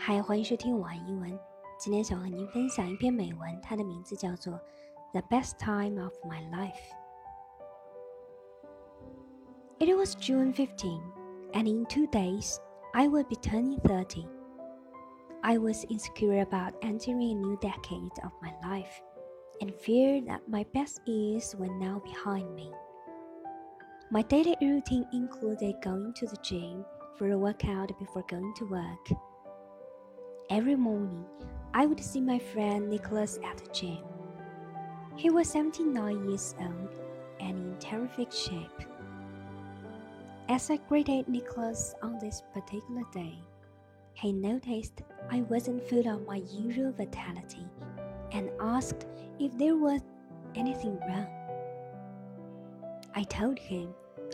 嗨，欢迎收听晚安英文。今天想和您分享一篇美文，它的名字叫做《The Best Time of My Life》。It was June 15, and in two days I would be turning 30. I was insecure about entering a new decade of my life and feared that my best years were now behind me. My daily routine included going to the gym for a workout before going to work. Every morning, I would see my friend Nicholas at the gym. He was 79 years old and in terrific shape. As I greeted Nicholas on this particular day, he noticed I wasn't full of my usual vitality and asked if there was anything wrong. I told him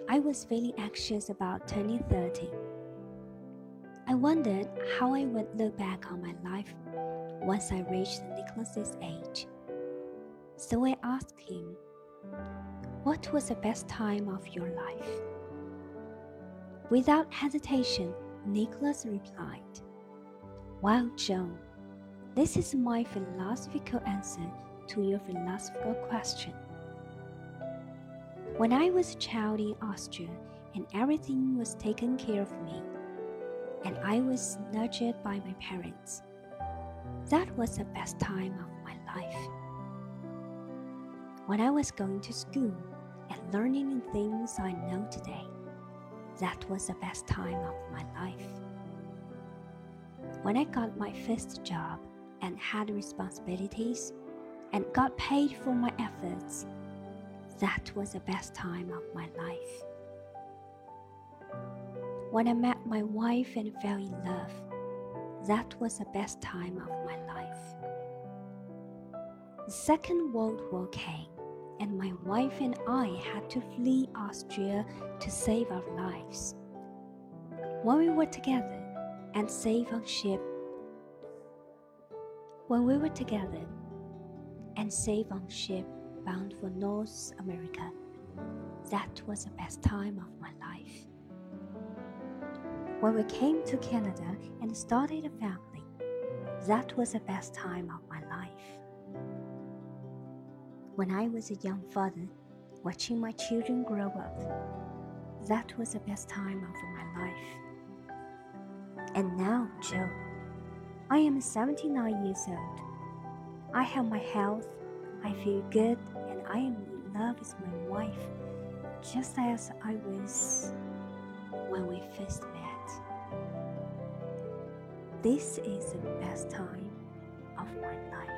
I was feeling anxious about turning 30. I wondered how I would look back on my life once I reached Nicholas's age. So I asked him, What was the best time of your life? Without hesitation, Nicholas replied, Well, Joe, this is my philosophical answer to your philosophical question. When I was a child in Austria and everything was taken care of me, and I was nurtured by my parents, that was the best time of my life. When I was going to school and learning the things I know today, that was the best time of my life. When I got my first job and had responsibilities and got paid for my efforts, that was the best time of my life. When I met my wife and fell in love, that was the best time of my life. The Second World War came, and my wife and I had to flee Austria to save our lives. When we were together and safe on ship, when we were together and safe on ship bound for North America, that was the best time of my life. When we came to Canada and started a family, that was the best time of my life. When I was a young father, watching my children grow up, that was the best time of my life. And now, Joe, I am 79 years old. I have my health, I feel good, and I am in love with my wife, just as I was when we first met. This is the best time of my life.